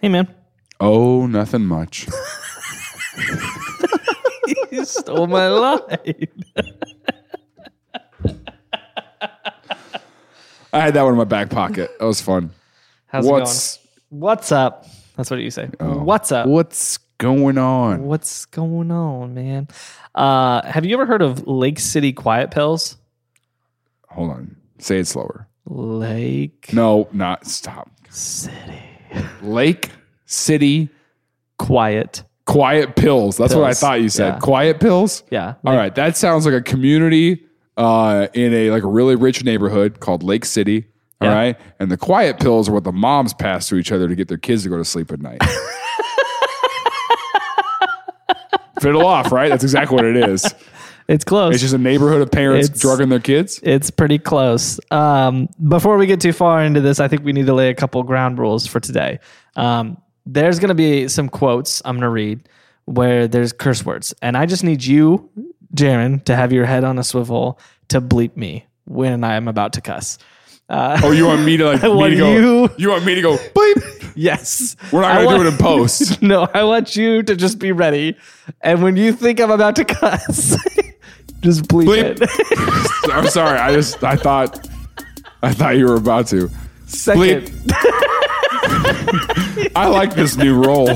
Hey, man. Oh, nothing much. You stole my line. I had that one in my back pocket. That was fun. How's it What's going? What's up? That's what you say. What's up? what's going on? What's going on, man? Uh, have you ever heard of Lake City Quiet Pills? Hold on. Say it slower. Lake No, not stop. City Lake City Quiet. Quiet Pills. That's what I Pills. thought you said. Yeah. Quiet Pills? Yeah. All right. That sounds like a community uh, in a like a really rich neighborhood called Lake City. All Yeah. right. And the quiet pills are what the moms pass to each other to get their kids to go to sleep at night. Fiddle off, right? That's exactly what it is. It's close. It's just a neighborhood of parents It's- drugging their kids. It's pretty close. Um, before we get too far into this, I think we need to lay a couple ground rules for today. Um, there's going to be some quotes I'm going to read where there's curse words, and I just need you, Jaron, to have your head on a swivel to bleep me when I am about to cuss. Oh, you want me to like me want to go? you- You, want me to go? Bleep. Yes, We're not gonna do it in post. no, I want you to just be ready, and when you think I'm about to cuss, just bleep, Bleep. it. I'm sorry. I just I thought I thought you were about to. Second, Bleep. I like this new role.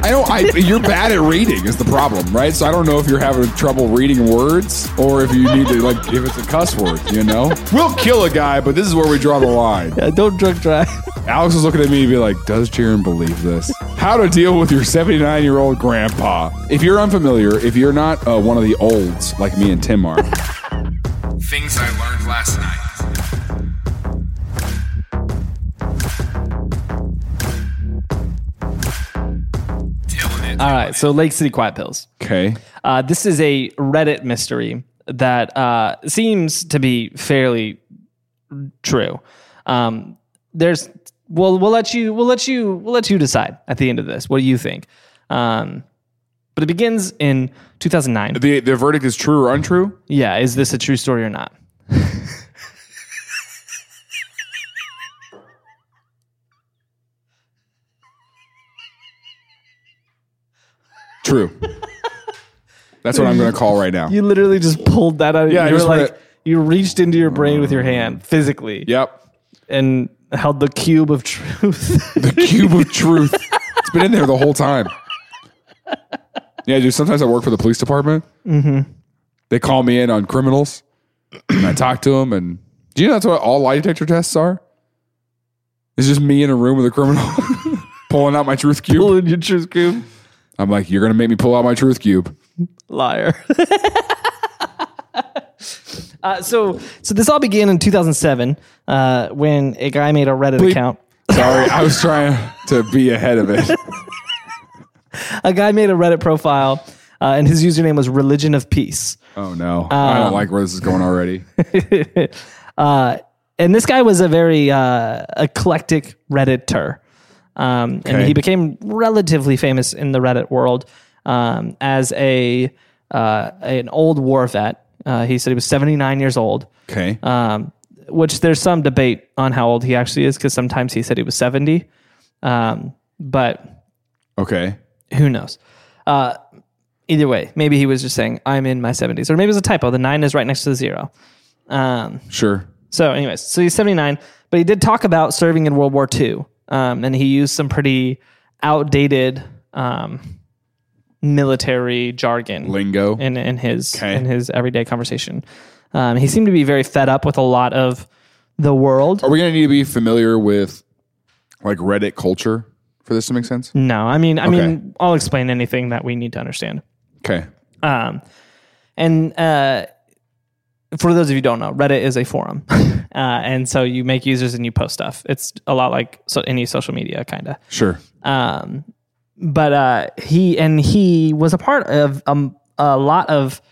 I don't. I you're bad at reading is the problem, right? So I don't know if you're having trouble reading words or if you need to like if it's a cuss word. You know, we'll kill a guy, but this is where we draw the line. Uh, don't drunk drive. Alex was looking at me to be like, "Does Jaron believe this? How to deal with your 79 year old grandpa? If you're unfamiliar, if you're not uh, one of the olds like me and Tim are, Things I learned last night. All right, so Lake City Quiet Pills. okay, Uh, this is a Reddit mystery that uh, seems to be fairly true. Um, there's we'll we'll let you we'll let you we'll let you decide at the end of this. What do you think? Um, but it begins in 2009. the the verdict is true or untrue? Yeah, is this a true story or not? True. That's what I'm going to call right now. You literally just pulled that out. Yeah, you were like you reached into your brain with your hand physically Yep, and held the cube of truth. the cube of truth. It's been in there the whole time. Yeah, dude. Sometimes I work for the police department. Mm-hmm. They call me in on criminals, and I talk to them. And do you know that's what all lie detector tests are? It's just me in a room with a criminal, pulling out my truth cube. Pulling your truth cube. I'm like, you're gonna make me pull out my truth cube. liar. uh, so, so this all began in 2007 uh, when a guy made a Reddit Bleep. account. Sorry, I was trying to be ahead of it. A guy made a Reddit profile, uh, and his username was Religion of Peace. Oh no, I don't like where this is going already. Uh, and this guy was a very uh, eclectic Redditor. Um, And he became relatively famous in the Reddit world um, as a uh, an old war vet. Uh, he said he was 79 years old. Okay, um, which there's some debate on how old he actually is because sometimes he said he was 70. Um, but okay. who knows? Uh, either way, maybe he was just saying, I'm in my 70s. Or maybe it was a typo. The nine is right next to the zero. Um, Sure. so, anyways, so he's 79, but he did talk about serving in World War II. Um, and he used some pretty outdated um, military jargon Lingo. in, in his Okay. in his everyday conversation. Um, he seemed to be very fed up with a lot of the world. Are we gonna need to be familiar with like Reddit culture for this to make sense? No, I mean, I Okay. mean, I'll explain anything that we need to understand. Okay. Um, and uh, for those of you who don't know, Reddit is a forum, uh, and so you make users and you post stuff. It's a lot like so any social media, kind of. Sure. Um, but uh, he and he was a part of um, a lot of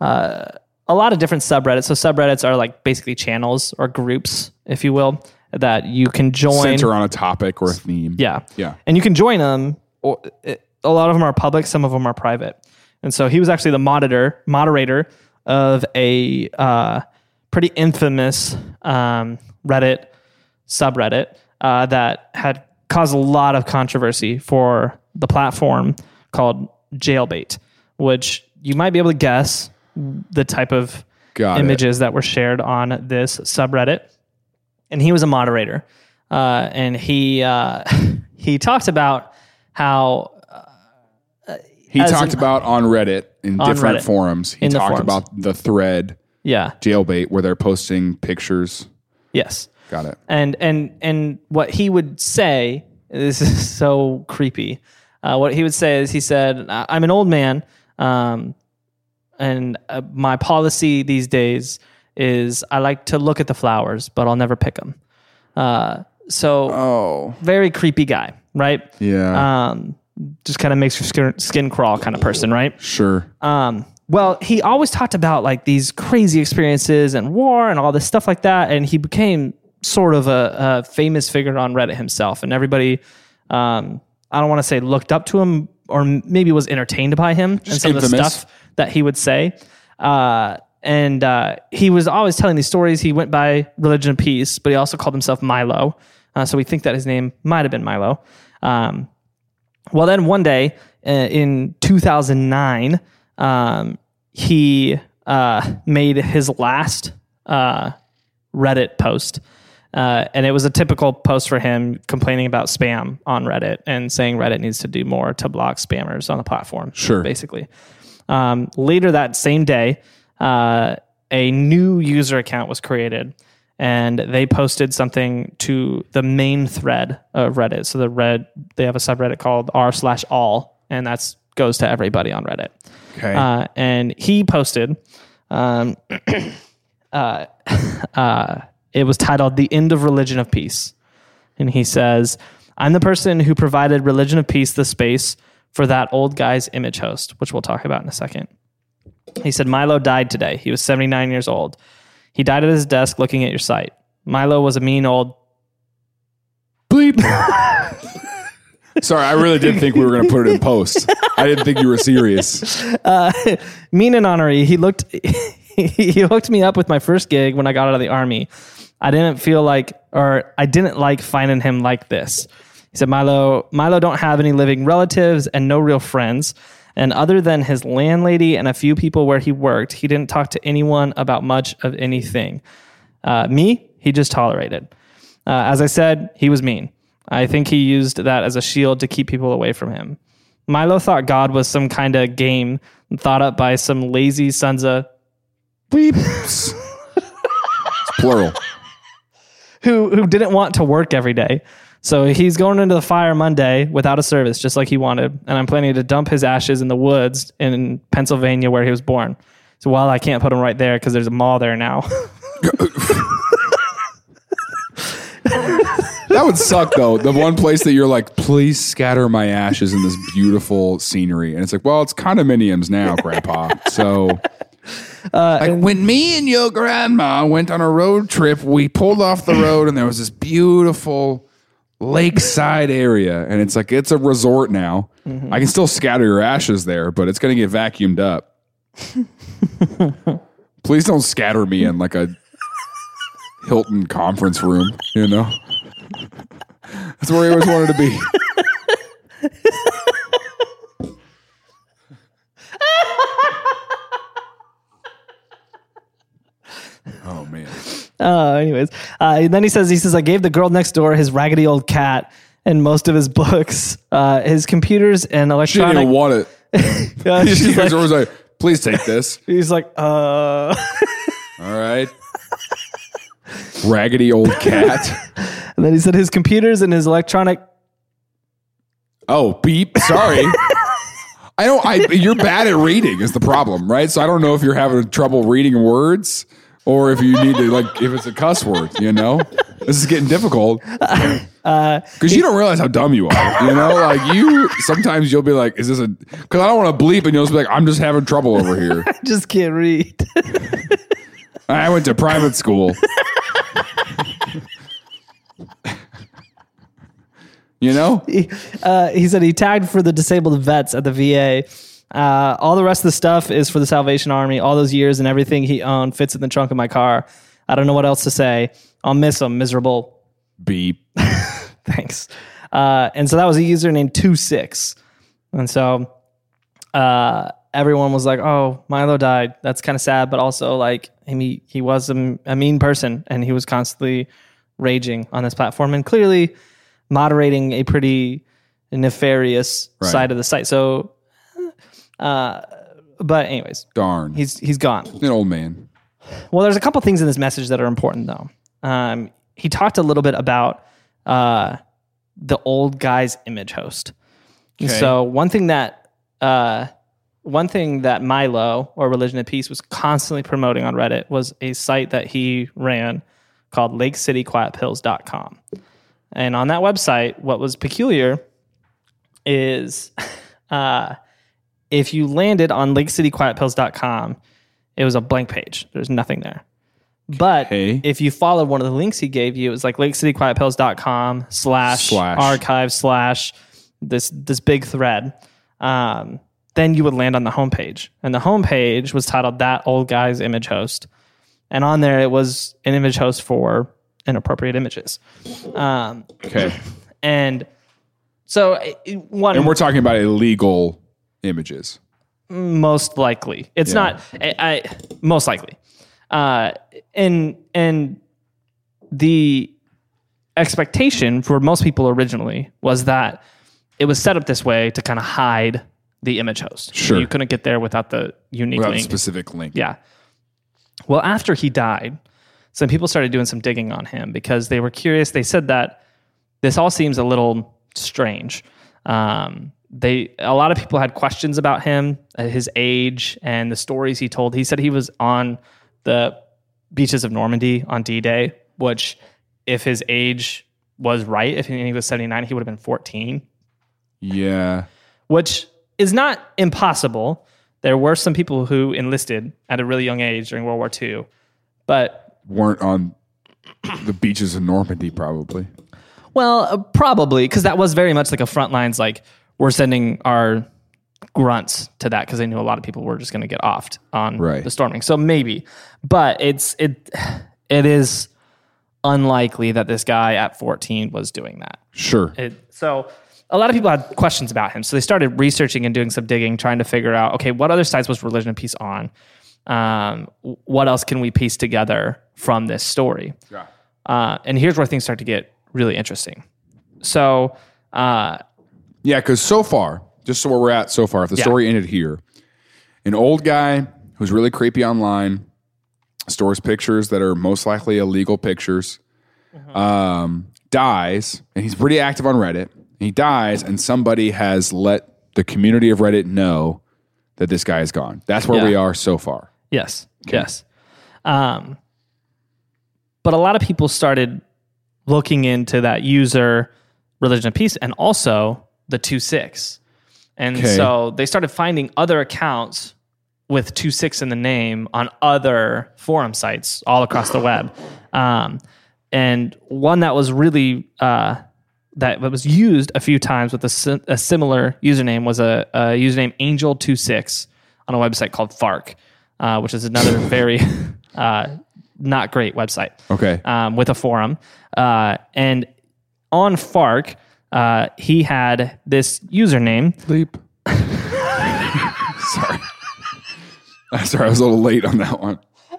uh, a lot of different subreddits. So subreddits are like basically channels or groups, if you will, that you can join. Center on a topic or a theme. Yeah. Yeah. And you can join them. Or it, a lot of them are public. Some of them are private. And so he was actually the monitor, moderator of a uh, pretty infamous um, Reddit subreddit uh, that had caused a lot of controversy for the platform called Jailbait, which you might be able to guess the type of Got it. images that were shared on this subreddit. And he was a moderator, uh, and he uh, he talked about how He talked an- about on Reddit in On different Reddit. forums. He the talked forums. about the thread yeah jailbait where they're posting pictures. yes Got it. and and and what he would say this is so creepy uh, what he would say is he said "I- i'm an old man um, and uh, my policy these days is i like to look at the flowers but i'll never pick them uh, so Oh, very creepy guy right yeah. um, just kind of makes your skin, skin crawl kind of person right sure. um, well, he always talked about like these crazy experiences and war and all this stuff like that, and he became sort of a, a famous figure on Reddit himself, and everybody, um, I don't want to say looked up to him or maybe was entertained by him and some of the stuff that he would say. Uh, and uh, he was always telling these stories. He went by Religion of Peace, but he also called himself Milo. Uh, so we think that his name might have been Milo. Um, well, then one day uh, in 2009, um, he uh, made his last uh, Reddit post. Uh, and it was a typical post for him complaining about spam on Reddit and saying Reddit needs to do more to block spammers on the platform. Sure. Basically. Um, later that same day, uh, a new user account was created and they posted something to the main thread of Reddit. So the red, they have a subreddit called r slash all, and that's goes to everybody on Reddit. Okay. Uh, and he posted, um, uh, uh, it was titled "The End of Religion of Peace," and he says, "I'm the person who provided Religion of Peace the space for that old guy's image host, which we'll talk about in a second. He said Milo died today. He was 79 years old. He died at his desk looking at your site. Milo was a mean old Bleep. Sorry, I really did think we were going to put it in post. I didn't think you were serious. Uh, mean and honorary. He looked he hooked me up with my first gig when I got out of the army. I didn't feel like or I didn't like finding him like this. He said Milo Milo don't have any living relatives and no real friends. And other than his landlady and a few people where he worked, he didn't talk to anyone about much of anything. Uh, me, he just tolerated. Uh, as I said, he was mean. I think he used that as a shield to keep people away from him. Milo thought God was some kind of game thought up by some lazy sons of Bleeps. it's plural. Who who didn't want to work every day. So he's going into the fire Monday without a service, just like he wanted. And I'm planning to dump his ashes in the woods in Pennsylvania where he was born. So while I can't put him right there because there's a mall there now. That would suck though. The one place that you're like, please scatter my ashes in this beautiful scenery, and it's like, well, it's condominiums now, Grandpa. So, Uh, like when me and your grandma went on a road trip, we pulled off the road, and there was this beautiful lakeside area, and it's like it's a resort now. Mm-hmm. I can still scatter your ashes there, but it's gonna get vacuumed up. Please don't scatter me in like a Hilton conference room, you know? That's where he always wanted to be. oh man. Uh, anyways, uh, and then he says, he says, I gave the girl next door his raggedy old cat and most of his books, uh, his computers and electronic She didn't electronic. even want it. Uh, She she's like, was like, please take this. he's like, uh, All right. Raggedy old cat. and then he said his computers and his electronic. Oh, beep. Sorry. I don't. I you're bad at reading is the problem, right? So I don't know if you're having trouble reading words or if you need to like if it's a cuss word. You know, this is getting difficult because you don't realize how dumb you are. You know, like you sometimes you'll be like, "Is this a?" Because I don't want to bleep, and you'll just be like, "I'm just having trouble over here." I just can't read. I went to private school. you know, he, uh, he said he tagged for the disabled vets at the VA. Uh, all the rest of the stuff is for the Salvation Army. All those years and everything he owned fits in the trunk of my car. I don't know what else to say. I'll miss him. Miserable Beep. Thanks. Uh, and so that was a username two six, and so uh, everyone was like, "Oh, Milo died. That's kind of sad, but also like he he was a, a mean person, and he was constantly raging on this platform, and clearly moderating a pretty nefarious Right. side of the site." So, uh, but anyways, Darn. he's he's gone. an old man. Well, there's a couple things in this message that are important, though. Um, he talked a little bit about uh, the old guy's image host. Okay. So one thing that uh, one thing that Milo or Religion of Peace was constantly promoting on Reddit was a site that he ran called LakeCityQuietPills.com. And on that website, what was peculiar is uh, if you landed on LakeCityQuietPills.com, it was a blank page. There's nothing there. But Okay. if you followed one of the links he gave you, it was like lakecityquietpills.com slash Slash. archive slash this this big thread. Um, then you would land on the homepage. And the homepage was titled That Old Guy's Image Host. And on there it was an image host for inappropriate images. Um, Okay. and so it- one and we're talking about illegal images. most likely it's Yeah. not I, I most likely uh and and the expectation for most people originally was that it was set up this way to kind of hide the image host Sure. you couldn't get there without the unique Without link specific link. yeah well after he died some people started doing some digging on him because they were curious they said that this all seems a little strange um, they a lot of people had questions about him uh, his age and the stories he told he said he was on the beaches of normandy on d-day which if his age was right if he was 79 he would have been 14 Yeah. which is not impossible. There were some people who enlisted at a really young age during World War II, but Weren't on the beaches of Normandy, probably. well, uh, probably because that was very much like a front lines. Like we're sending our grunts to that because they knew a lot of people were just going to get offed on Right. the storming. So maybe, but it's it it is unlikely that this guy at 14 was doing that. Sure. It, so a lot of people had questions about him. So they started researching and doing some digging, trying to figure out, okay, what other sites was Religion and Peace on? Um, what else can we piece together from this story? Yeah. Uh, and here's where things start to get really interesting. So, uh, Yeah, because so far, just so where we're at so far, if the Yeah. story ended here, an old guy who's really creepy online stores pictures that are most likely illegal pictures, um, dies, and he's pretty active on Reddit. He dies, and somebody has let the community of Reddit know that this guy is gone. That's where Yeah. we are so far. yes, yes. Um, but a lot of people started looking into that user Religion of Peace and also the two six. And Okay. so they started finding other accounts with two six in the name on other forum sites all across the web. Um, and one that was really uh, that was used a few times with a, a similar username was a, a username Angel26 on a website called Fark, uh, which is another very uh, not great website Okay. um, with a forum. Uh, and on Fark, uh, he had this username. Leap. Sorry. Sorry, I was a little late on that one.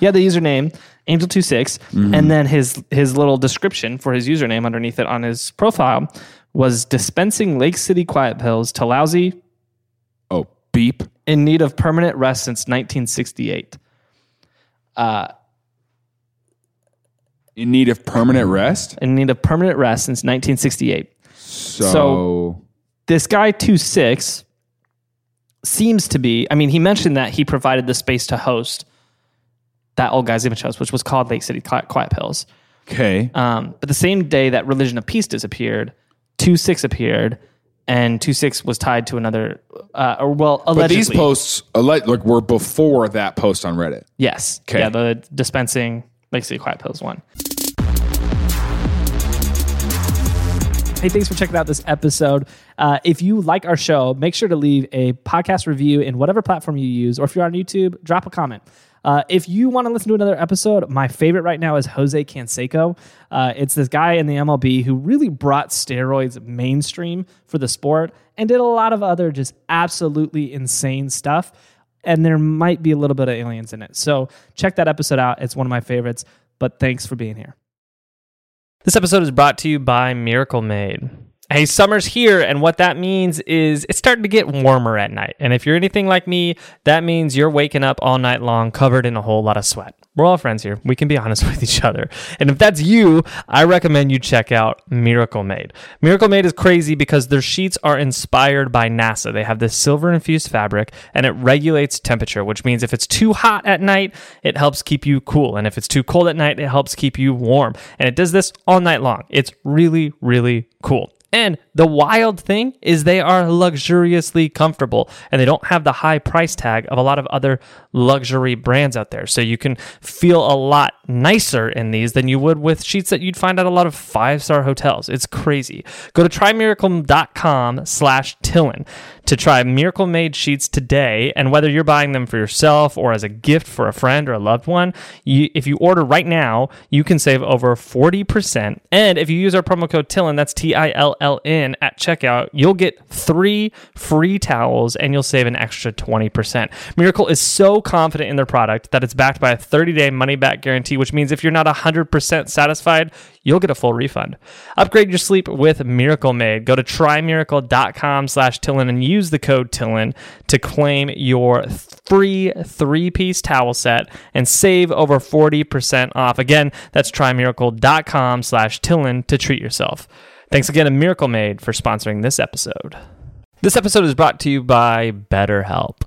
He had the username Angel26, and then his his little description for his username underneath it on his profile was dispensing Lake City quiet pills to lousy Oh, beep. in need of permanent rest since 1968. In need of permanent rest. In need of permanent rest since 1968. So, So- this guy 26 seems to be i mean he mentioned that he provided the space to host that old guy's image house which was called lake city quiet, pills okay. um, but the same day that religion of peace disappeared 26 appeared and 26 was tied to another uh, or well but allegedly these posts like were before that post on Reddit. yes Okay. yeah the dispensing city quiet pills one Hey, thanks for checking out this episode. Uh, if you like our show, make sure to leave a podcast review in whatever platform you use, or if you're on YouTube, drop a comment. Uh, if you want to listen to another episode, my favorite right now is Jose Canseco. Uh, it's this guy in the MLB who really brought steroids mainstream for the sport and did a lot of other just absolutely insane stuff. And there might be a little bit of aliens in it. So check that episode out. It's one of my favorites. But thanks for being here. This episode is brought to you by Miracle Made. Hey, summer's here, and what that means is it's starting to get warmer at night. And if you're anything like me, that means you're waking up all night long covered in a whole lot of sweat. We're all friends here. We can be honest with each other. And if that's you, I recommend you check out Miracle Made. Miracle Made is crazy because their sheets are inspired by NASA. They have this silver infused fabric and it regulates temperature, which means if it's too hot at night, it helps keep you cool. And if it's too cold at night, it helps keep you warm. And it does this all night long. It's really, really cool. And the wild thing is they are luxuriously comfortable and they don't have the high price tag of a lot of other luxury brands out there. So you can feel a lot nicer in these than you would with sheets that you'd find at a lot of five-star hotels. It's crazy. Go to trymiracle.com slash Tillin to try Miracle Made sheets today. And whether you're buying them for yourself or as a gift for a friend or a loved one, you, if you order right now, you can save over 40%. And if you use our promo code Tillin, that's T I L L N at checkout, you'll get three free towels and you'll save an extra 20%. Miracle is so confident in their product that it's backed by a 30 day money back guarantee, which means if you're not 100% satisfied, you'll get a full refund. Upgrade your sleep with Miracle Made. Go to trymiracle.com slash Tillin and use the code Tillin to claim your free three piece towel set and save over 40% off. Again, that's trymiracle.com slash Tillin to treat yourself. Thanks again to Miracle Made for sponsoring this episode. This episode is brought to you by BetterHelp.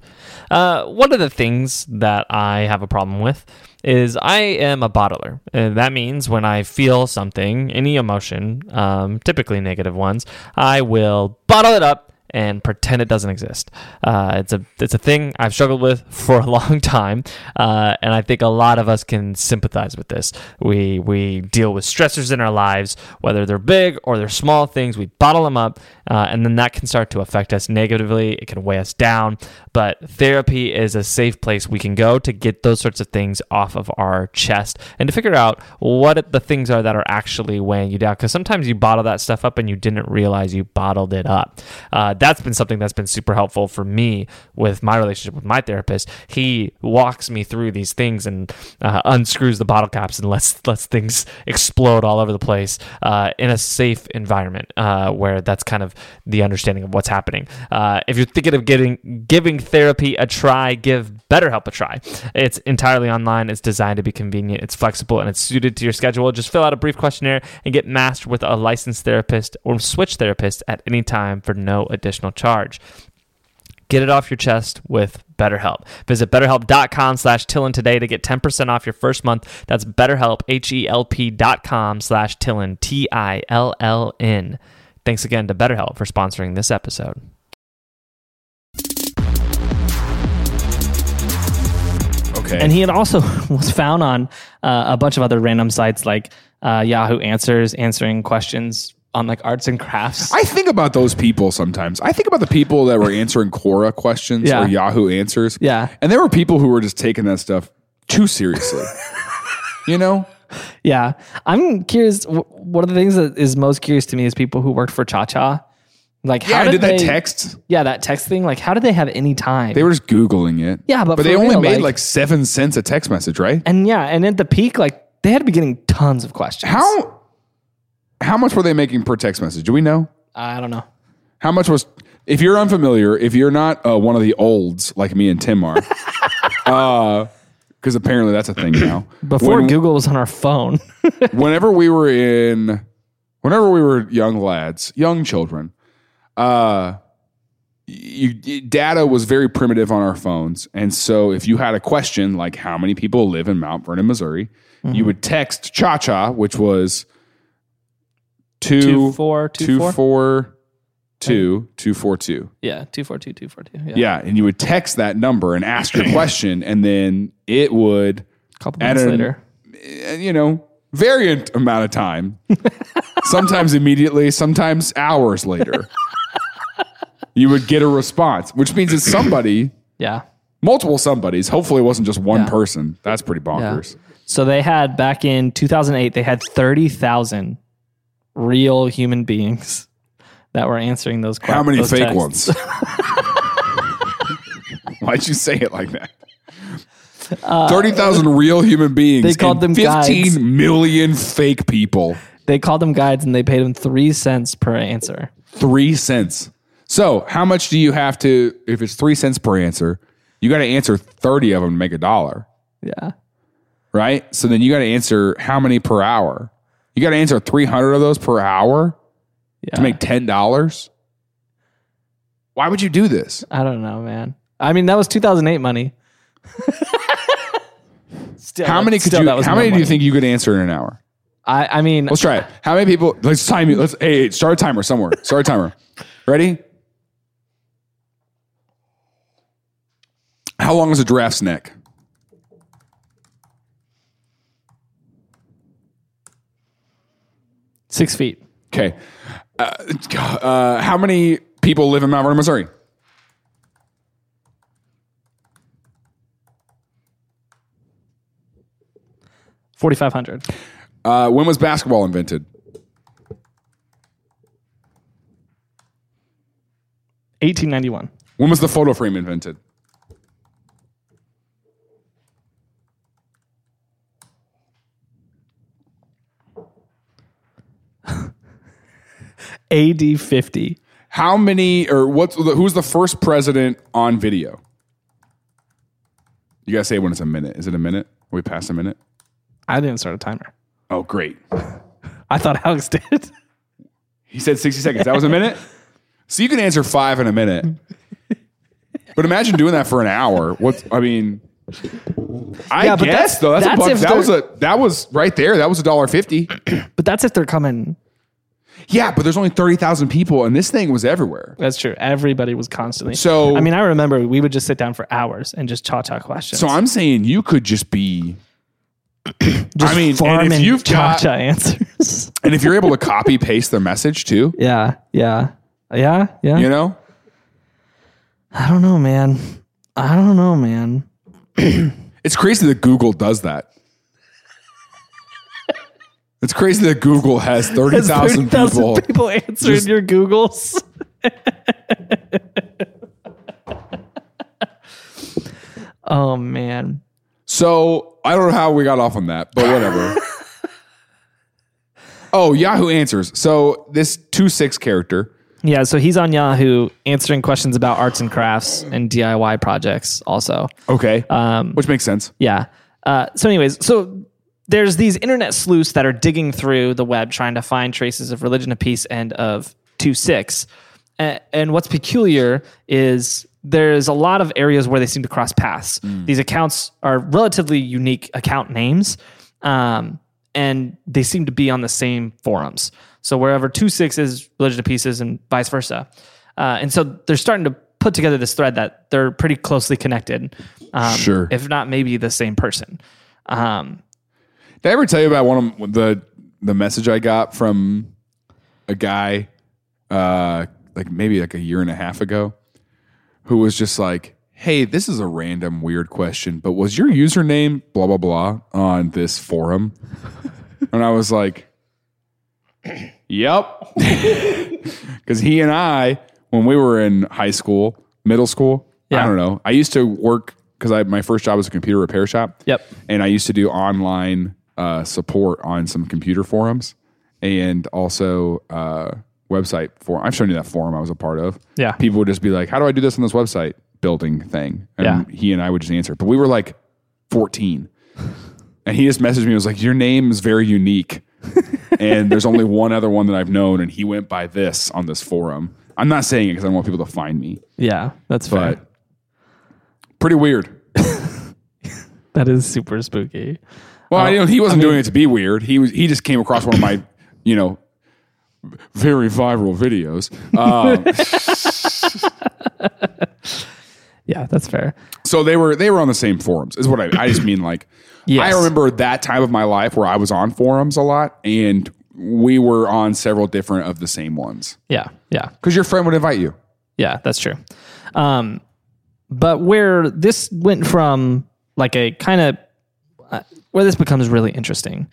Uh, one of the things that I have a problem with is I am a bottler. And that means when I feel something, any emotion, um, typically negative ones, I will bottle it up and pretend it doesn't exist. Uh, it's a it's a thing I've struggled with for a long time, uh, and I think a lot of us can sympathize with this. We we deal with stressors in our lives, whether they're big or they're small things. We bottle them up, uh, and then that can start to affect us negatively. It can weigh us down. But therapy is a safe place we can go to get those sorts of things off of our chest and to figure out what the things are that are actually weighing you down. Because sometimes you bottle that stuff up and you didn't realize you bottled it up. That's been something that's been super helpful for me with my relationship with my therapist. He walks me through these things and uh, unscrews the bottle caps and lets lets things explode all over the place uh, in a safe environment uh, where that's kind of the understanding of what's happening. Uh, if you're thinking of getting giving therapy a try, give BetterHelp a try. It's entirely online. It's designed to be convenient. It's flexible and it's suited to your schedule. Just fill out a brief questionnaire and get matched with a licensed therapist or switch therapist at any time for no additional charge. Get it off your chest with BetterHelp. Visit betterhelp.com slash Tillin today to get 10% off your first month. That's betterhelp, H-E-L-P dot com slash Tillin, T-I-L-L-N. Thanks again to BetterHelp for sponsoring this episode. Okay. And he had also was found on uh, a bunch of other random sites like uh, Yahoo Answers, answering questions on like arts and crafts. I think about those people sometimes. I think about the people that were answering Quora questions Yeah. or Yahoo answers. Yeah. And there were people who were just taking that stuff too seriously. you know? yeah, I'm curious. One of the things that is most curious to me is people who worked for Cha Cha. Like, how Yeah, did, did that they, text? Yeah, that text thing. Like, how did they have any time? They were just Googling it. Yeah, but but they only real, made like- like, seven cents a text message, right? and yeah, and at the peak, like they had to be getting tons of questions. How how much were they making per text message? Do we know? I don't know. How much was if you're unfamiliar, if you're not uh, one of the olds like me and Tim are, because apparently that's a thing now. Before When- Google was on our phone. whenever we were in whenever we were young lads young children uh you, data was very primitive on our phones and so if you had a question like how many people live in mount vernon missouri you would text cha-cha which was two, Two, four, two, two, four? four, two, two, four, two. yeah, two four two two four two. Yeah, yeah and you would text that number and ask your question and then it would a couple minutes an- later. uh, you know, variant amount of time. sometimes immediately, sometimes hours later. you would get a response, which means it's somebody Yeah, Multiple somebodies. Hopefully, it wasn't just one Yeah. person. That's pretty bonkers. So they had back in 2008, they had 30,000 real human beings that were answering those questions. How many fake ones? Why'd you say it like that? Thirty thousand real human beings. Uh, they called and them guides. fifteen million fake people. They called them guides and they paid them three cents per answer. Three cents. So, how much do you have to? If it's three cents per answer, you got to answer thirty of them to make a dollar, Yeah. right? So then you got to answer how many per hour? You got to answer three hundred of those per hour Yeah. to make ten dollars. Why would you do this? I don't know, man. I mean, that was 2008 money. still, How many could still, you? that was How many do you money. think you could answer in an hour? I, I mean, Let's try it. How many people? Let's time you. Let's hey, hey, start a timer somewhere. Start a timer. Ready? How long is a giraffe's neck? six feet. Okay. Uh, uh, how many people live in Mount Vernon, Missouri? Forty-five hundred. Uh, when was basketball invented? Eighteen ninety-one. When was the photo frame invented? AD fifty. How many or what's the, who's the first president on video? You gotta say when it's a minute. Is it a minute? Are we past a minute? I didn't start a timer. Oh, great. I thought Alex did. He said 60 seconds. That was a minute? So you can answer five in a minute. But imagine doing that for an hour. What I mean, I Yeah, guess that's- though that's, that's a buck. That was a that was right there. That was a dollar fifty. but that's if they're coming. Yeah, but there's only thirty thousand people, and this thing was everywhere. That's true. Everybody was constantly. So- I mean, I remember we would just sit down for hours and just cha cha questions. So I'm saying you could just be. just I mean, farming if you've cha cha answers. and if you're able to copy paste their message too, yeah, yeah, yeah, yeah. you know, I don't know, man. I don't know, man. it's crazy that Google does that. It's crazy that Google has thirty thousand 30,000 people. people answering just- your Googles. oh man. So I don't know how we got off on that, but whatever. oh, Yahoo Answers. So this two six character. Yeah, so he's on Yahoo answering questions about arts and crafts and DIY projects also. Okay, Um, which makes sense. Yeah. Uh, so, anyways, so there's these internet sleuths that are digging through the web trying to find traces of religion of peace and of 2 6. And, and what's peculiar is there's a lot of areas where they seem to cross paths. These accounts are relatively unique account names, um, and they seem to be on the same forums. So wherever 2 6 is religion of peace is, and vice versa. Uh, and so they're starting to put together this thread that they're pretty closely connected. Um, Sure. if not maybe the same person. Um, Did I ever tell you about one of the the message I got from a guy, uh, like maybe like a year and a half ago, who was just like, "Hey, this is a random weird question, but was your username blah blah blah on this forum?" and I was like, "Yep," because he and I, when we were in high school, middle school, I don't know, I used to work because I my first job was a computer repair shop Yep. and I used to do online uh, support on some computer forums and also uh, website forum. I've shown you that forum I was a part of. Yeah. people would just be like, "How do I do this on this website building thing?" And Yeah. he and I would just answer. But we were like fourteen, and he just messaged me. and was like, "Your name is very unique." and there's only one other one that I've known, and he went by this on this forum. I'm not saying it because I don't want people to find me, yeah, that's fair. pretty weird. that is super spooky. Well, I don't- he wasn't doing it to be weird. He was. He just came across one of my, you know, very viral videos. Um, Yeah, that's fair. so they were they were on the same forums. Is what I. I just mean like. Yes. I remember that time of my life where I was on forums a lot, and we were on several different of the same ones Yeah, yeah, because your friend would invite you. yeah. That's true. Um, but where this went from like a kind of uh, where this becomes really interesting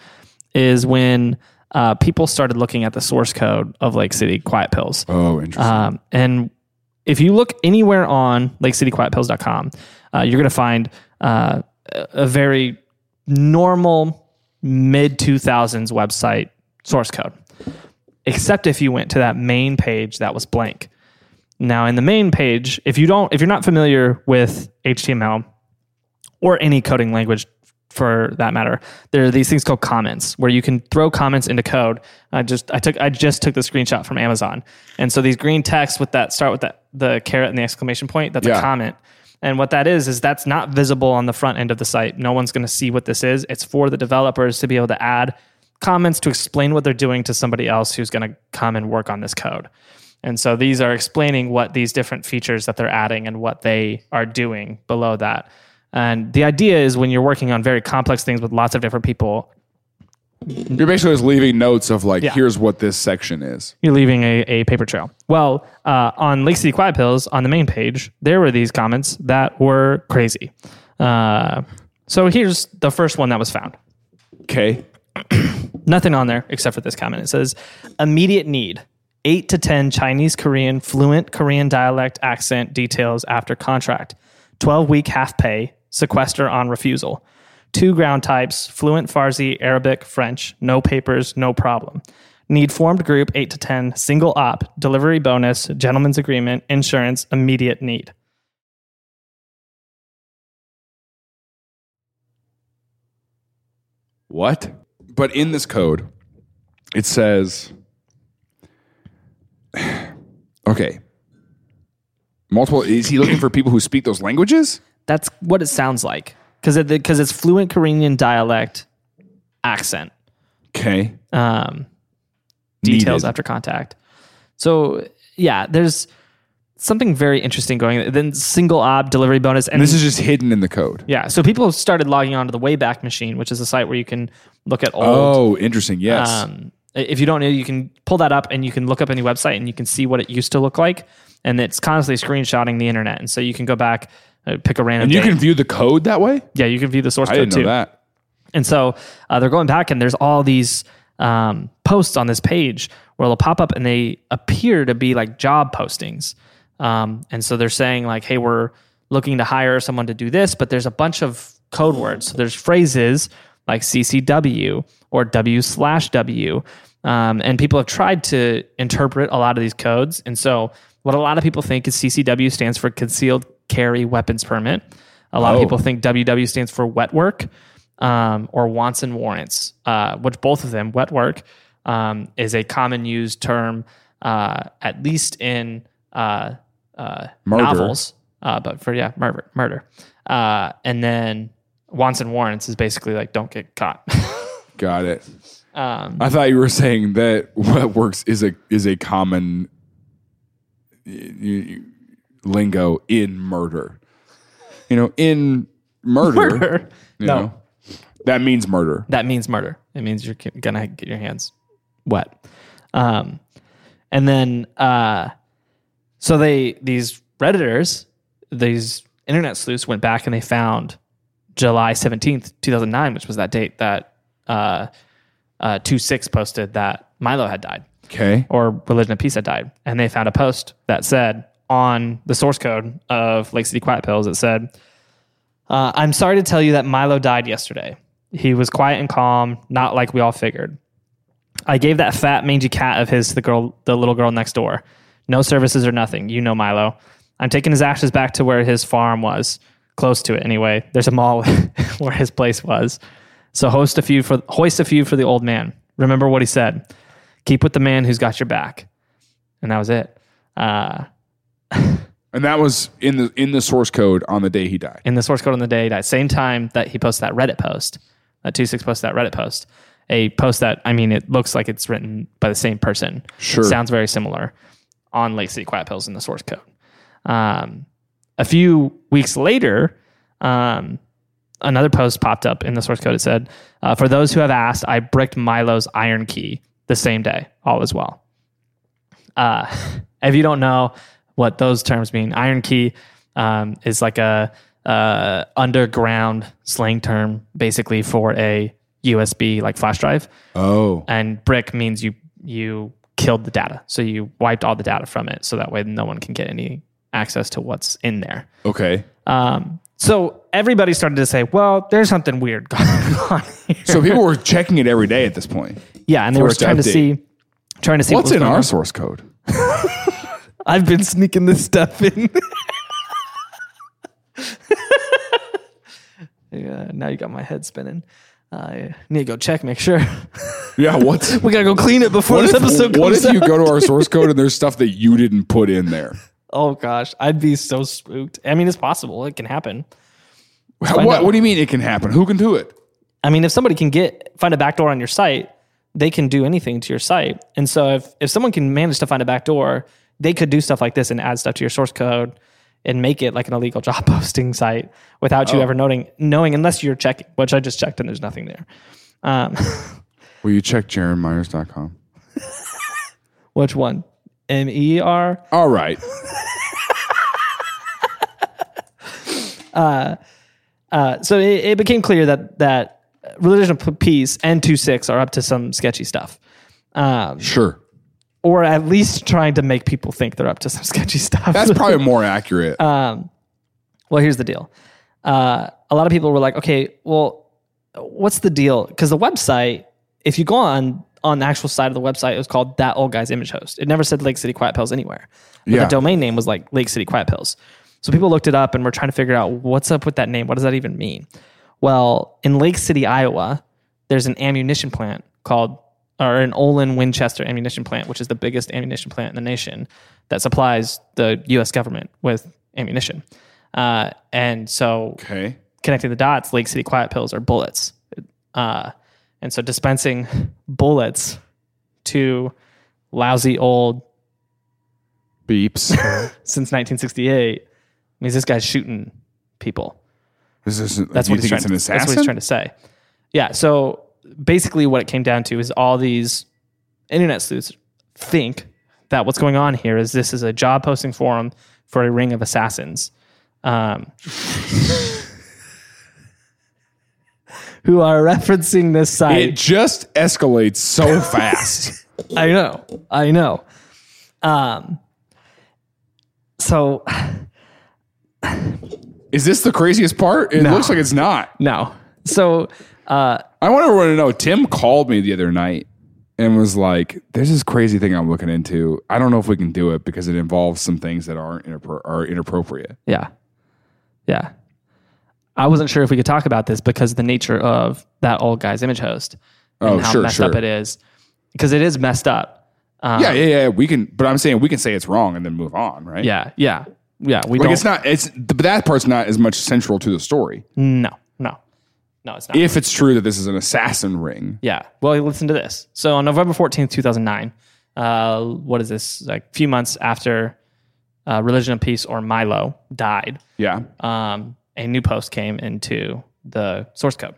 is when uh, people started looking at the source code of Lake City Quiet Pills. Oh, interesting. Um, and if you look anywhere on lakecityquietpills.com, uh, you're going to find uh, a a very normal mid 2000s website source code, except if you went to that main page that was blank. Now, in the main page, if you don't, if you're not familiar with HTML or any coding language for that matter, there are these things called comments where you can throw comments into code. I just I took I just took the screenshot from Amazon, and so these green text with that start with that the caret and the exclamation point. That's Yeah. a comment. And what that is is that's not visible on the front end of the site. No one's going to see what this is. It's for the developers to be able to add comments to explain what they're doing to somebody else who's going to come and work on this code. And so these are explaining what these different features that they're adding and what they are doing below that. And the idea is when you're working on very complex things with lots of different people, You're basically just leaving notes of like, Yeah. here's what this section is. you're leaving a, a paper trail. Well, uh, on Lake City Quiet Pills, on the main page, there were these comments that were crazy. Uh, so here's the first one that was found. Okay. Nothing on there except for this comment. It says immediate need. Eight to 10 Chinese Korean fluent Korean dialect accent details after contract. 12 week half pay, sequester on refusal. Two ground types fluent Farsi, Arabic, French. No papers, no problem. Need formed group 8 to 10, single op, delivery bonus, gentleman's agreement, insurance, immediate need. What? But in this code, it says, okay. Multiple. Is he looking for people who speak those languages? That's what it sounds like because it, because it's fluent Korean dialect accent. Okay. um, details Needed. after contact. So yeah, there's something very interesting going. Then single op delivery bonus, and And this is just hidden in the code. yeah. So people started logging onto the Wayback Machine, which is a site where you can look at old. Oh, interesting. Yes. Um, if you don't know, you can pull that up and you can look up any website and you can see what it used to look like, and it's constantly screenshotting the internet. And so you can go back, pick a random. and you date. can view the code that way? yeah, you can view the source I code didn't know too. that. And so uh, they're going back, and there's all these um, posts on this page where they'll pop up and they appear to be like job postings. Um, and so they're saying, like, hey, we're looking to hire someone to do this, but there's a bunch of code words. So there's phrases like CCW or W slash W. Um, and people have tried to interpret a lot of these codes. And so what a lot of people think is CCW stands for Concealed Carry Weapons Permit. A lot of Oh. people think WW stands for wet work um, or wants and warrants, uh, which both of them, wet work, um, is a common used term, uh, at least in uh, uh, novels, uh, but for, yeah, murder. murder. Uh, and then wants and warrants is basically like, don't get caught. Got it. um, I thought you were saying that what works is a is a common y- y- lingo in murder. You know, in murder, murder. you No. know, that means murder. that means murder. It means you're gonna get your hands wet. Um, and then, uh, so they these redditors, these internet sleuths went back and they found July seventeenth, two thousand nine, which was that date that uh, uh, two six posted that Milo had died Okay. or Religion of Peace had died. And they found a post that said on the source code of Lake City Quiet Pills, it said, uh, I'm sorry to tell you that Milo died yesterday. He was quiet and calm, not like we all figured. I gave that fat mangy cat of his to the girl, the little girl next door. No services or nothing. You know Milo. I'm taking his ashes back to where his farm was, close to it anyway. There's a mall where his place was. So host a few for hoist a few for the old man. Remember what he said. Keep with the man who's got your back. And that was it. Uh, And that was in the in the source code on the day he died. in the source code on the day, that same time that he posted that Reddit post, that two six posted that Reddit post, a post that I mean, it looks like it's written by the same person. Sure. sounds very similar on Lake City Quiet Pills in the source code. Um, a few weeks later, um, another post popped up in the source code. It said, uh, "For those who have asked, I bricked Milo's IronKey the same day. All is well." Uh, if you don't know what those terms mean, IronKey um, is like a uh, underground slang term, basically for a USB like flash drive. Oh, And brick means you you killed the data, so you wiped all the data from it, so that way no one can get any access to what's in there. okay. Um, so everybody started to say, "Well, there's something weird going on here." So people were checking it every day at this point. yeah, and they were forced to trying to see, trying to see What's what in our on. source code? I've been sneaking this stuff in. yeah, now you got my head spinning. I need to go check, make sure. Yeah, what's we gotta go clean it before what this if, episode what if you go to our source code and there's stuff that you didn't put in there? Oh gosh, I'd be so spooked. I mean, it's possible. It can happen. What, what do you mean it can happen? Who can do it? I mean, if somebody can get find a backdoor on your site, they can do anything to your site. And so if if someone can manage to find a backdoor, they could do stuff like this and add stuff to your source code and make it like an illegal job posting site without you ever noting, knowing unless you're checking, which I just checked and there's nothing there. Um, Will you check jaronmyers.com? which one? M E R. All right. Uh, so it, it became clear that that religion of peace and two six are up to some sketchy stuff. Um, Sure. Or at least trying to make people think they're up to some sketchy stuff. That's probably more accurate. Well, here's the deal. Uh, a lot of people were like, okay, well, what's the deal? Because the website, if you go on on the actual side of the website, it was called that old guy's image host. It never said Lake City Quiet Pills anywhere. But Yeah. the domain name was like Lake City Quiet Pills. So people looked it up and were trying to figure out what's up with that name. What does that even mean? Well, in Lake City, Iowa, there's an ammunition plant called, or an Olin Winchester ammunition plant, which is the biggest ammunition plant in the nation that supplies the U.S. government with ammunition. Uh, and so okay. connecting the dots, Lake City Quiet Pills are bullets. Uh, and so dispensing bullets to lousy old Beeps. since 1968 means this guy's shooting people. Is this, That's what he's trying. an That's what he's trying to say. Yeah. So basically, what it came down to is all these internet sleuths think that what's going on here is this is a job posting forum for a ring of assassins, um, who are referencing this site. it just escalates so fast. I know. I know. Um. So Is this the craziest part? It looks like it's not. no. So uh, I want everyone to know Tim called me the other night and was like, There's this crazy thing I'm looking into. I don't know if we can do it because it involves some things that aren't inappro- are inappropriate. Yeah. Yeah. I wasn't sure if we could talk about this because of the nature of that old guy's image host and Oh, how sure, messed sure. up it is. Because it is messed up. Um, yeah, yeah, yeah. We can, but I'm saying we can say it's wrong and then move on, right? Yeah. Yeah. Yeah. We Like don't. it's not, it's, but that part's not as much central to the story. no. No. No, it's not. If it's true that this is an assassin ring. Yeah. Well, listen to this. So on November 14th, 2009, uh, what is this? Like a few months after uh, Religion of Peace or Milo died, Yeah. um, a new post came into the source code.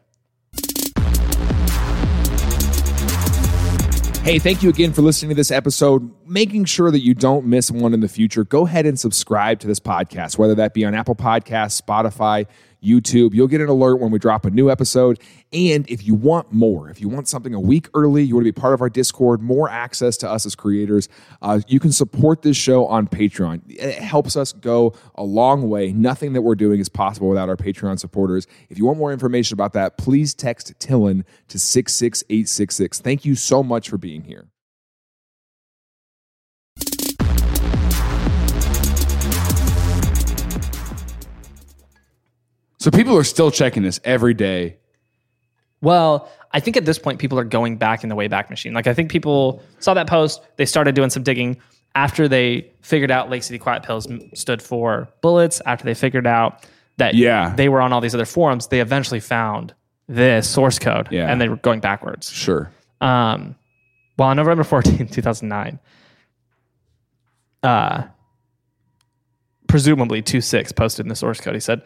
Hey, thank you again for listening to this episode. Making sure that you don't miss one in the future, go ahead and subscribe to this podcast, whether that be on Apple Podcasts, Spotify, YouTube. You'll get an alert when we drop a new episode. And if you want more, if you want something a week early, you want to be part of our Discord, more access to us as creators, uh, you can support this show on Patreon. It helps us go a long way. Nothing that we're doing is possible without our Patreon supporters. If you want more information about that, please text Tillin to 66866. Thank you so much for being here. So people are still checking this every day. Well, I think at this point, people are going back in the Wayback Machine. Like, I think people saw that post, they started doing some digging after they figured out Lake City Quiet Pills stood for bullets, after they figured out that Yeah. they were on all these other forums, they eventually found this source code Yeah. and they were going backwards. Sure. Um, well, on November 14th, 2009, uh, presumably 2.6 posted in the source code. He said,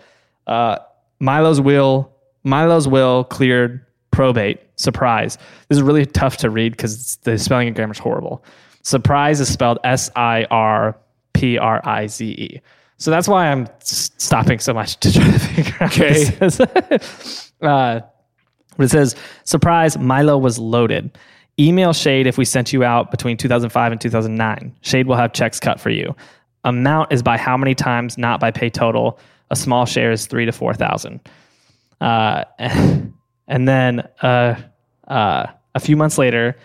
uh, Milo's will, Milo's will cleared probate. Surprise. This is really tough to read because the spelling and grammar is horrible. Surprise is spelled S I R P R I Z E. So that's why I'm s- stopping so much to try to figure out. Okay. What this is. uh, but it says, surprise, Milo was loaded. Email Shade if we sent you out between 2005 and 2009. Shade will have checks cut for you. Amount is by how many times, not by pay total. A small share is three to 4,000. Uh, and then uh, uh, a few months later,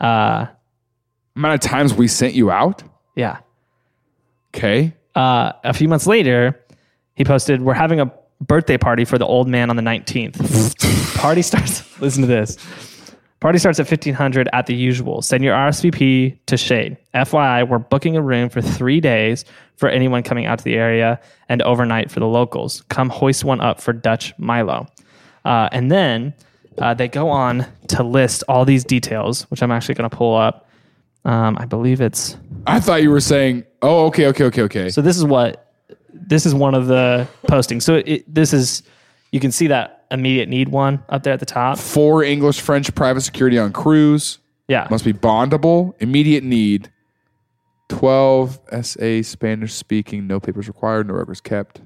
uh, Amount of times we sent you out. yeah, Okay. uh, a few months later, he posted, "We're having a birthday party for the old man on the 19th. party starts. Listen to this. Party starts at 1500 at the usual. Send your RSVP to Shade. FYI, we're booking a room for three days for anyone coming out to the area and overnight for the locals. Come hoist one up for Dutch Milo. Uh, and then uh, they go on to list all these details, which I'm actually going to pull up. Um, I believe it's I thought you were saying, oh, okay, okay, okay, okay. so this is what this is one of the postings. So it, this is you can see that immediate need one up there at the top. Four English French private security on cruise. Yeah. Must be bondable. Immediate need. 12 SA Spanish speaking. No papers required. No records kept.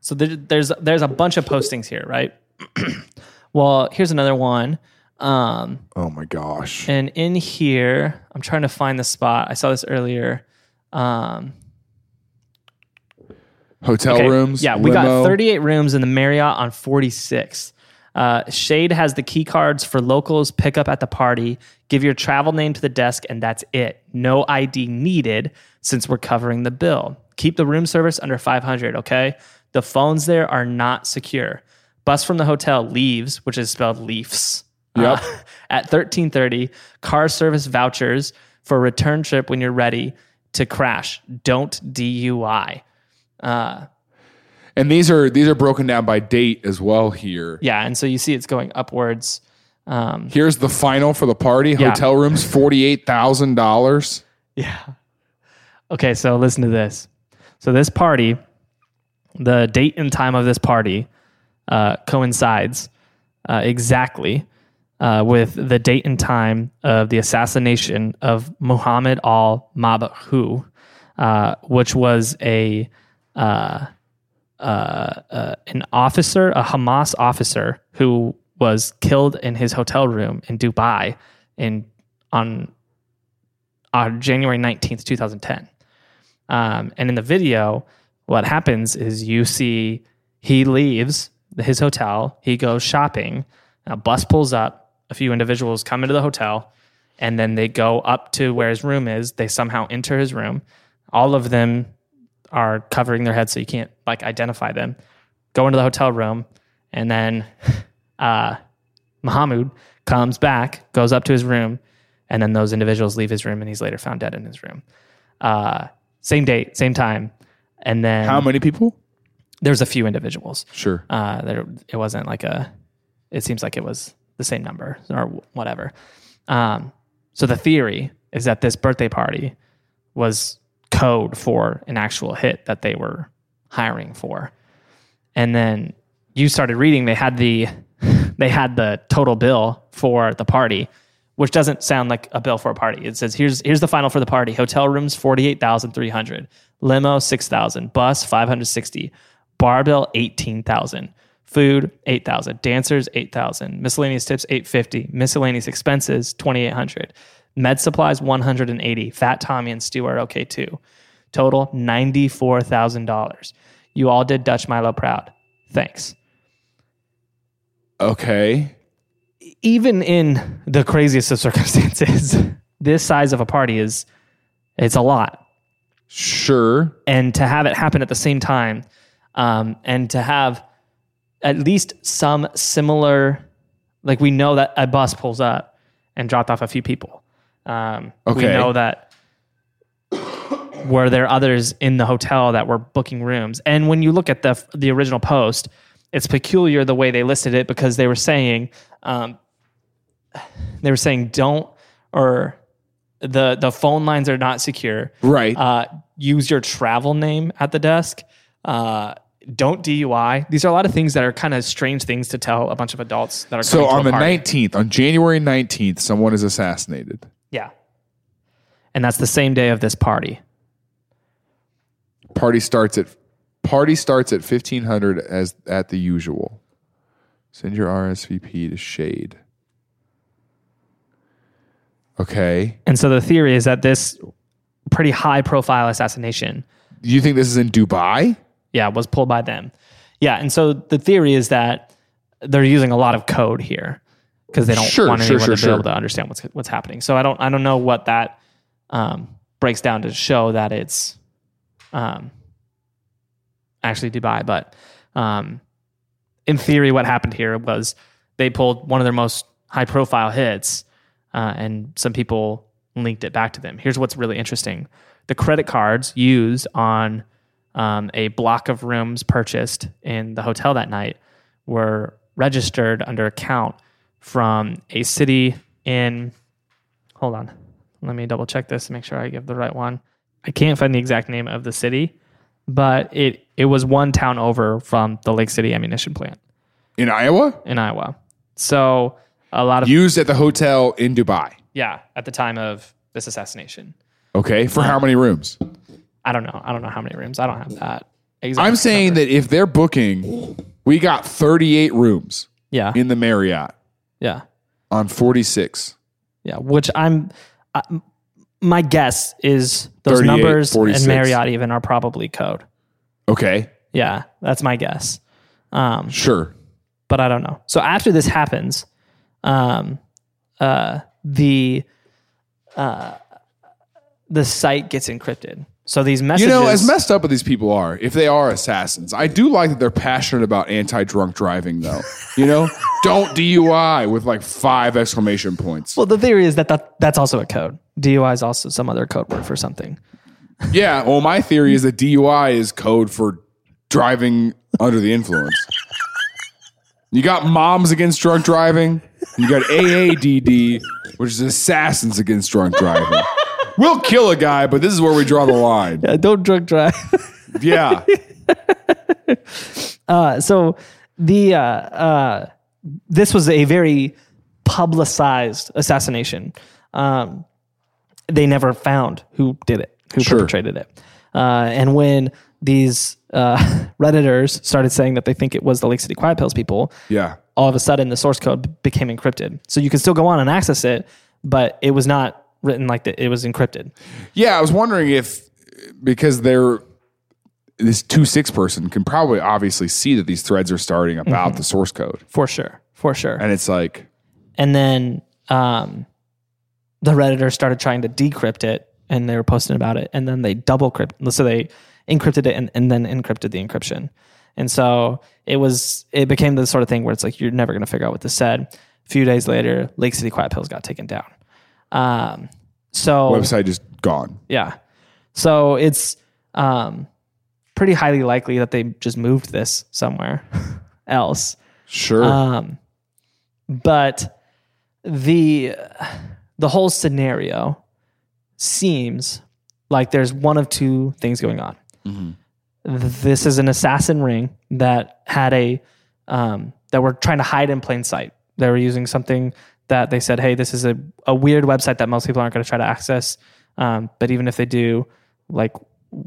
So there, there's there's a bunch of postings here, right? well, here's another one. Um, Oh my gosh. and in here, I'm trying to find the spot. I saw this earlier. Um, Hotel Okay, rooms. Yeah, we limo. got 38 rooms in the Marriott on 46. Uh, Shade has the key cards for locals. Pick up at the party. Give your travel name to the desk, and that's it. No ID needed since we're covering the bill. Keep the room service under 500. Okay, the phones there are not secure. Bus from the hotel leaves, which is spelled leafs. Yep. uh, at 1330. Car service vouchers for return trip when you're ready to crash. Don't DUI. Uh, And these are these are broken down by date as well here. Yeah, and so you see it's going upwards. Um, Here's the final for the party. Yeah. Hotel rooms, $48,000. yeah. Okay, so listen to this. So this party, the date and time of this party uh, coincides uh, exactly uh, with the date and time of the assassination of Muhammad al Mabhouh, uh, which was a uh, uh, uh, an officer, a Hamas officer, who was killed in his hotel room in Dubai in on on January nineteenth, two thousand ten. Um, and in the video, what happens is you see he leaves his hotel, he goes shopping, a bus pulls up, a few individuals come into the hotel, and then they go up to where his room is. They somehow enter his room. All of them are covering their heads so you can't like identify them. Go into the hotel room, and then uh, Mahmoud comes back, goes up to his room, and then those individuals leave his room, and he's later found dead in his room. Uh, same date, same time, and then How many people? there's a few individuals. Sure. Uh, there, it wasn't like a. It seems like it was the same number or whatever. Um, so the theory is that this birthday party was code for an actual hit that they were hiring for, and then you started reading. They had the they had the total bill for the party, which doesn't sound like a bill for a party. It says here's here's the final for the party: hotel rooms forty eight thousand three hundred, limo six thousand, bus five hundred sixty, bar bill eighteen thousand, food eight thousand, dancers eight thousand, miscellaneous tips eight fifty, miscellaneous expenses twenty eight hundred, med supplies one hundred and eighty. Fat Tommy and Stu are okay too. Total ninety four thousand dollars. You all did Dutch Milo proud. Thanks. Okay. even in the craziest of circumstances, this size of a party is it's a lot. Sure. And to have it happen at the same time, um, and to have at least some similar, like we know that a bus pulls up and dropped off a few people. Um, We know that were there others in the hotel that were booking rooms. And when you look at the the original post, it's peculiar the way they listed it because they were saying um, they were saying don't or the the phone lines are not secure. Right. Uh, use your travel name at the desk. Uh, don't DUI. These are a lot of things that are kind of strange things to tell a bunch of adults that are so on the 19th, on January 19th, someone is assassinated. Yeah. And that's the same day of this party. Party starts at party starts at fifteen hundred as at the usual. Send your RSVP to Shade. Okay. And so the theory is that this pretty high profile assassination, Do you think this is in Dubai? yeah, was pulled by them. Yeah, and so the theory is that they're using a lot of code here because they don't Sure, want sure, anyone sure, to be sure. able to understand what's what's happening. So I don't I don't know what that um, breaks down to show that it's um, actually Dubai, but um, in theory, what happened here was they pulled one of their most high profile hits, uh, and some people linked it back to them. Here's what's really interesting: the credit cards used on um, a block of rooms purchased in the hotel that night were registered under account from a city in. Hold on, let me double check this to make sure I give the right one. I can't find the exact name of the city, but it it was one town over from the Lake City ammunition plant In Iowa? in Iowa. So a lot of Used at the hotel in Dubai. yeah at the time of this assassination. Okay. For how many rooms? I don't know. I don't know how many rooms. I don't have that. Exact I'm saying number. that if they're booking, we got 38 rooms yeah, in the Marriott yeah, on 46. yeah. Which I'm. I, my guess is those numbers 46. and Marriott even are probably code. Okay. Yeah, that's my guess. Um, Sure. but I don't know. So after this happens, um, uh, the uh, the site gets encrypted. So these You know, as messed up as these people are, if they are assassins, I do like that they're passionate about anti-drunk driving, though. You know, don't DUI with like five exclamation points. well, the theory is that, that that's also a code. DUI is also some other code word for something. Yeah. Well, my theory is that DUI is code for driving under the influence. You got moms against drunk driving. and You got AADD, which is assassins against drunk driving. We'll kill a guy, but this is where we draw the line. Uh, don't drunk drive. Yeah. Uh, so the uh, uh, this was a very publicized assassination. Um, they never found who did it, who Sure. perpetrated it. Uh, and when these uh, redditors started saying that they think it was the Lake City Quiet Pills people, Yeah. all of a sudden the source code became encrypted. So you could still go on and access it, but it was not written like that. It was encrypted. Yeah, I was wondering if because they're this two six person can probably obviously see that these threads are starting about the source code, For sure. For sure. and it's like, and then um, the redditor started trying to decrypt it and they were posting about it and then they double crypt so they encrypted it and, and then encrypted the encryption and so it was it became the sort of thing where it's like you're never going to figure out what this said a few days later lake city quiet pills got taken down um, so website just gone. yeah so it's um, pretty highly likely that they just moved this somewhere else Sure. um, but the the whole scenario seems like there's one of two things going on. This is an assassin ring that had a um, that were trying to hide in plain sight. They were using something that they said, "Hey, this is a, a weird website that most people aren't going to try to access." Um, but even if they do, like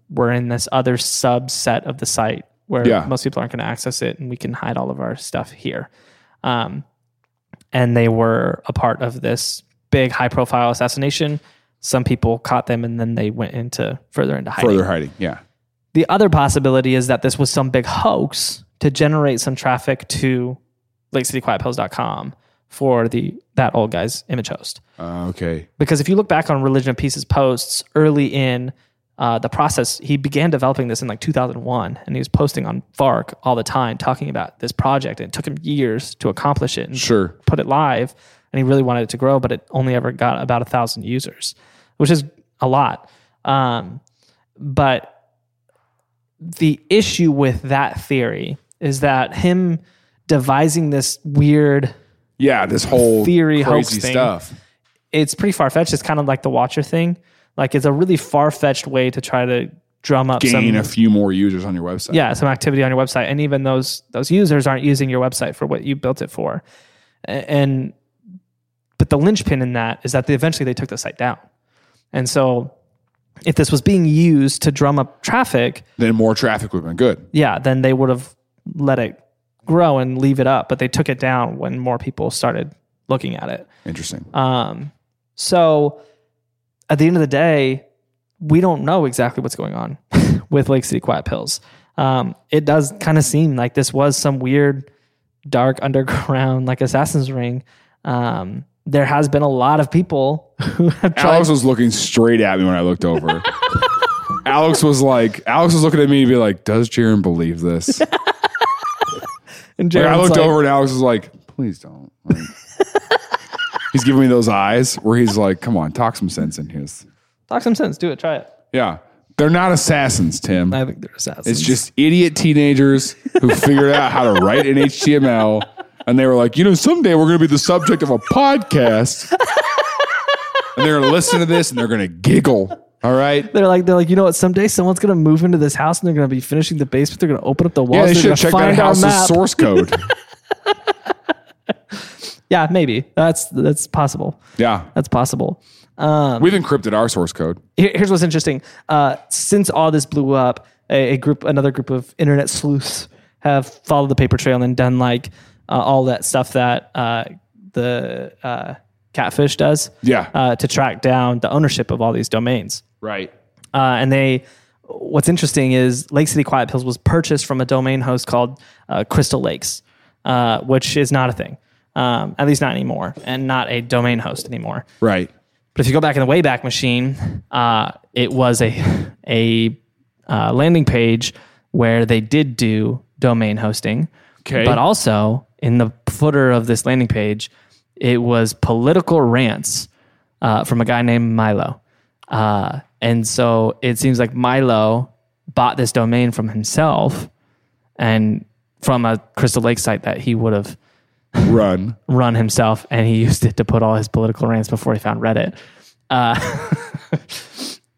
we're in this other subset of the site where Yeah. most people aren't going to access it, and we can hide all of our stuff here. Um, and they were a part of this big, high-profile assassination. Some people caught them, and then they went into further into hiding. Further hiding. Yeah. The other possibility is that this was some big hoax to generate some traffic to LakeCityQuietPills.com for the that old guy's image host. Uh, okay. Because if you look back on Religion of Peace's posts early in uh, the process, he began developing this in like 2001, and he was posting on Fark all the time, talking about this project. And it took him years to accomplish it and Sure. put it live, and he really wanted it to grow, but it only ever got about a thousand users, which is a lot. Um, but the issue with that theory is that him devising this weird Yeah. This whole Theory, crazy hoax thing. stuff. it's pretty far fetched. It's kind of like the Watcher thing. Like it's a really far fetched way to try to drum up Gain some a few more users on your website. yeah some activity on your website, and even those those users aren't using your website for what you built it for. A- And but the linchpin in that is that they eventually they took the site down, and so if this was being used to drum up traffic, Then more traffic would have been good. yeah, then they would have let it grow and leave it up. But they took it down when more people started looking at it. Interesting. Um, so at the end of the day, we don't know exactly what's going on with Lake City Quiet Pills. Um, it does kind of seem like this was some weird, dark underground, like Assassin's Ring. Um, there has been a lot of people who have tried. Alex was looking straight at me when I looked over. Alex was like, Alex was looking at me to be like, "Does Jaron believe this?" And Like, I looked like, over and Alex was like, "Please don't." Like, he's giving me those eyes where he's like, "Come on, talk some sense in his." Talk some sense. Do it. Try it. Yeah, they're not assassins, Tim. I think they're assassins. It's just idiot teenagers who figured out how to write in HTML, and they were like, you know, someday we're going to be the subject of a podcast, and they're going to listen to this and they're going to giggle. All right. They're like, they're like, you know what? Someday someone's gonna move into this house and they're gonna be finishing the basement. They're gonna open up the walls. Yeah, they they're should have that house's source code. Yeah, maybe that's that's possible. Yeah. That's possible. Um, We've encrypted our source code. Here- here's what's interesting. Uh, since all this blew up, a, a group, another group of internet sleuths have followed the paper trail and done like uh, all that stuff that uh, the uh, catfish does. Yeah. Uh, to track down the ownership of all these domains. Right. Uh, and they, what's interesting is Lake City Quiet Pills was purchased from a domain host called uh, Crystal Lakes, uh, which is not a thing, um, at least not anymore, and not a domain host anymore. Right. But if you go back in the Wayback Machine, uh, it was a a uh, landing page where they did do domain hosting. Okay. But also in the footer of this landing page, it was political rants uh, from a guy named Milo. Uh, and so it seems like Milo bought this domain from himself and from a Crystal Lake site that he would have Run. run himself, and he used it to put all his political rants before he found Reddit.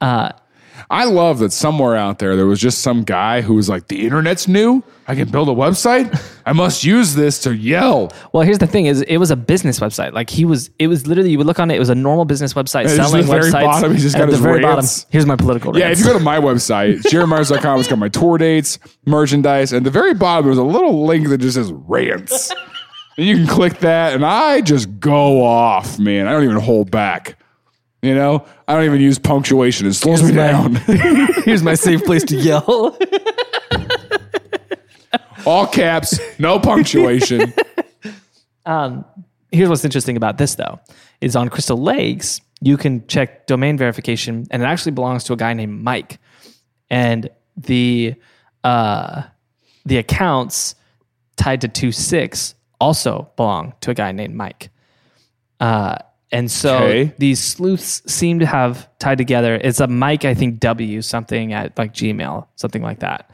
I love that somewhere out there there was just some guy who was like, the internet's new. I can build a website. I must use this to yell. Well, here's the thing: is it was a business website. Like he was, it was literally you would look on it. It was a normal business website just selling the very websites. bottom, he's just got at the his very rants. bottom. Here's my political Yeah, rants. if you go to my website, jaronmyers.com, it's got my tour dates, merchandise, and the very bottom there's a little link that just says rants. and you can click that, and I just go off, man. I don't even hold back. You know, I don't even use punctuation. It slows me down. here's my safe place to yell. All caps, no punctuation. Um, here's what's interesting about this though is on crystal lakes you can check domain verification and it actually belongs to a guy named mike and the uh the accounts tied to 2.6 also belong to a guy named mike uh and so Okay. these sleuths seem to have tied together it's a mike i think w something at like gmail something like that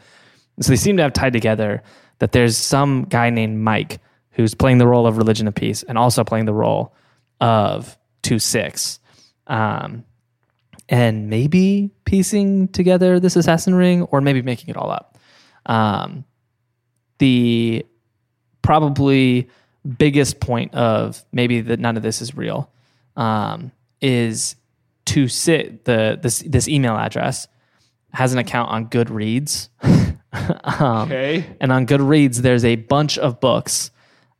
so they seem to have tied together that there's some guy named Mike who's playing the role of religion of peace and also playing the role of two six, um, and maybe piecing together this assassin ring or maybe making it all up. Um, the probably biggest point of maybe that none of this is real um, is to sit the this this email address has an account on Goodreads. Okay. And on Goodreads, there's a bunch of books.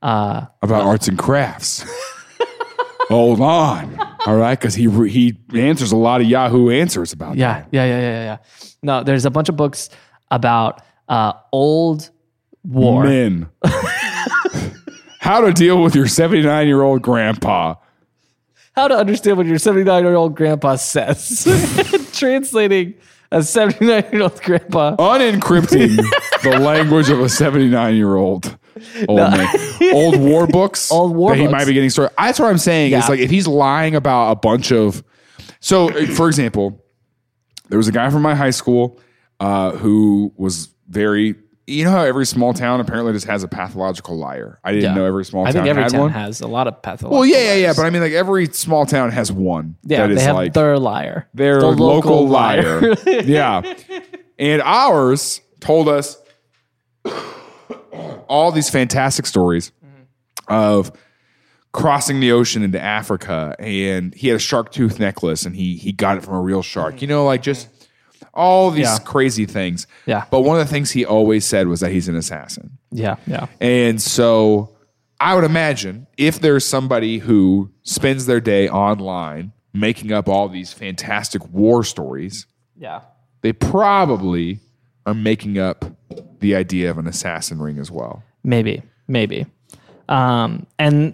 Uh, About arts and crafts. Hold on. All right. Because he, he answers a lot of Yahoo answers about yeah, yeah, yeah, yeah, yeah, yeah. No, there's a bunch of books about uh, old war. Men. How to deal with your 79 year old grandpa. How to understand what your 79 year old grandpa says. Translating a 79 year old grandpa. Unencrypting the language of a 79 year old. Old man. Old war books. Old war that he books. might be getting started. That's what I'm saying. It's like if he's lying about a bunch of. So, uh, for example, there was a guy from my high school uh, who was very. You know how every small town apparently just has a pathological liar. I didn't Yeah. know every small town. I town think every had town one. has a lot of pathological. well, yeah, yeah, yeah. liars. But I mean, like every small town has one. yeah, that they have like their liar. their The local, liar. yeah. And ours told us all these fantastic stories of crossing the ocean into Africa, and he had a shark tooth necklace, and he he got it from a real shark. You know, like just all these Yeah. crazy things. Yeah. But one of the things he always said was that he's an assassin. Yeah. Yeah. And so I would imagine if there's somebody who spends their day online making up all these fantastic war stories, Yeah. they probably are making up the idea of an assassin ring as well. Maybe. Maybe. Um, and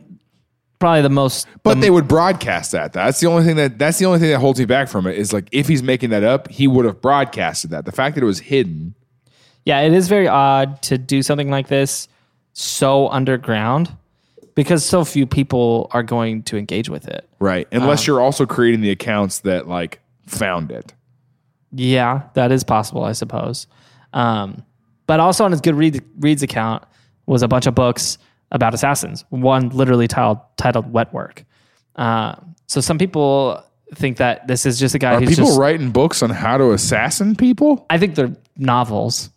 probably the most. But they would broadcast that. That's the only thing that that's the only thing that holds me back from it is like if he's making that up, he would have broadcasted that. The fact that it was hidden. Yeah, it is very odd to do something like this so underground because so few people are going to engage with it. Right. Unless you're also creating the accounts that like found it. Yeah, that is possible, I suppose. Um, but also on his Goodreads Reads account was a bunch of books about assassins. One literally titled titled "Wet Work." Uh, so some people think that this is just a guy Are who's people just. writing books on how to assassin people? I think they're novels,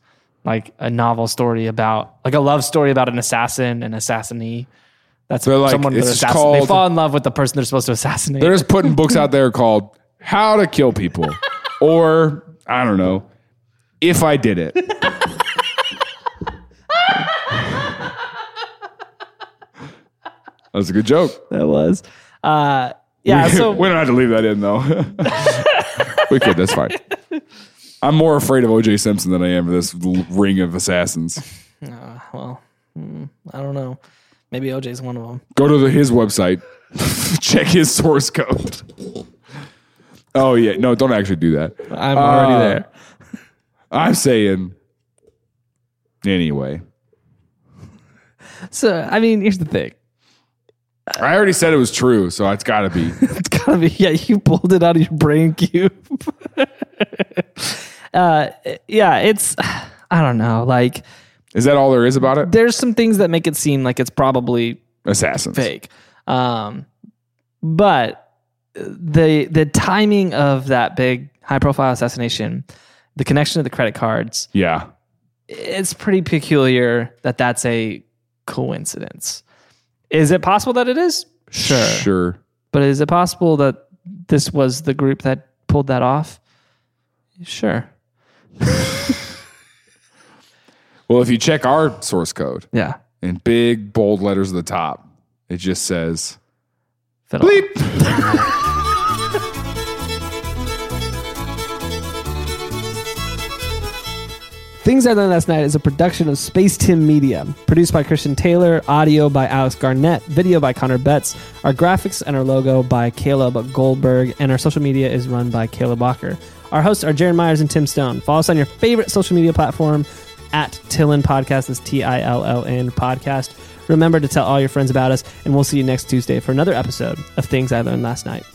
like a novel story about, like a love story about an assassin and assassinee. That's They're like- someone it's assassin- They fall in love with the person they're supposed to assassinate. They're just putting books out there called How to Kill People. or I don't know, If I Did It. That's a good joke. that was. Uh, yeah. So we don't have to leave that in though. we could. That's fine. I'm more afraid of OJ Simpson than I am of this ring of assassins. well, hmm, I don't know. Maybe OJ's one of them. Go to the, his website, check his source code. Oh yeah, no, don't actually do that. I'm already Uh, there. I'm saying anyway. So I mean, here's the thing. I already said it was true, so it's got to be. It's gotta be. Yeah, you pulled it out of your brain cube. uh, yeah, it's. I don't know. Like, Is that all there is about it? there's some things that make it seem like it's probably Assassins. fake. Um, but the the timing of that big high profile assassination, the connection to the credit cards, Yeah. it's pretty peculiar that that's a coincidence. Is it possible that it is? Sure. Sure. But is it possible that this was the group that pulled that off? Sure. Well, if you check our source code Yeah. in big bold letters at the top, it just says Fiddle. bleep. Things I Learned Last Night is a production of Space Tim Media, produced by Christian Taylor, audio by Alex Garnett, video by Connor Betts, our graphics and our logo by Caleb Goldberg, and our social media is run by Caleb Walker. Our hosts are Jaron Myers and Tim Stone. Follow us on your favorite social media platform at Tillin Podcast. That's T I L L N Podcast. Remember to tell all your friends about us, and we'll see you next Tuesday for another episode of Things I Learned Last Night.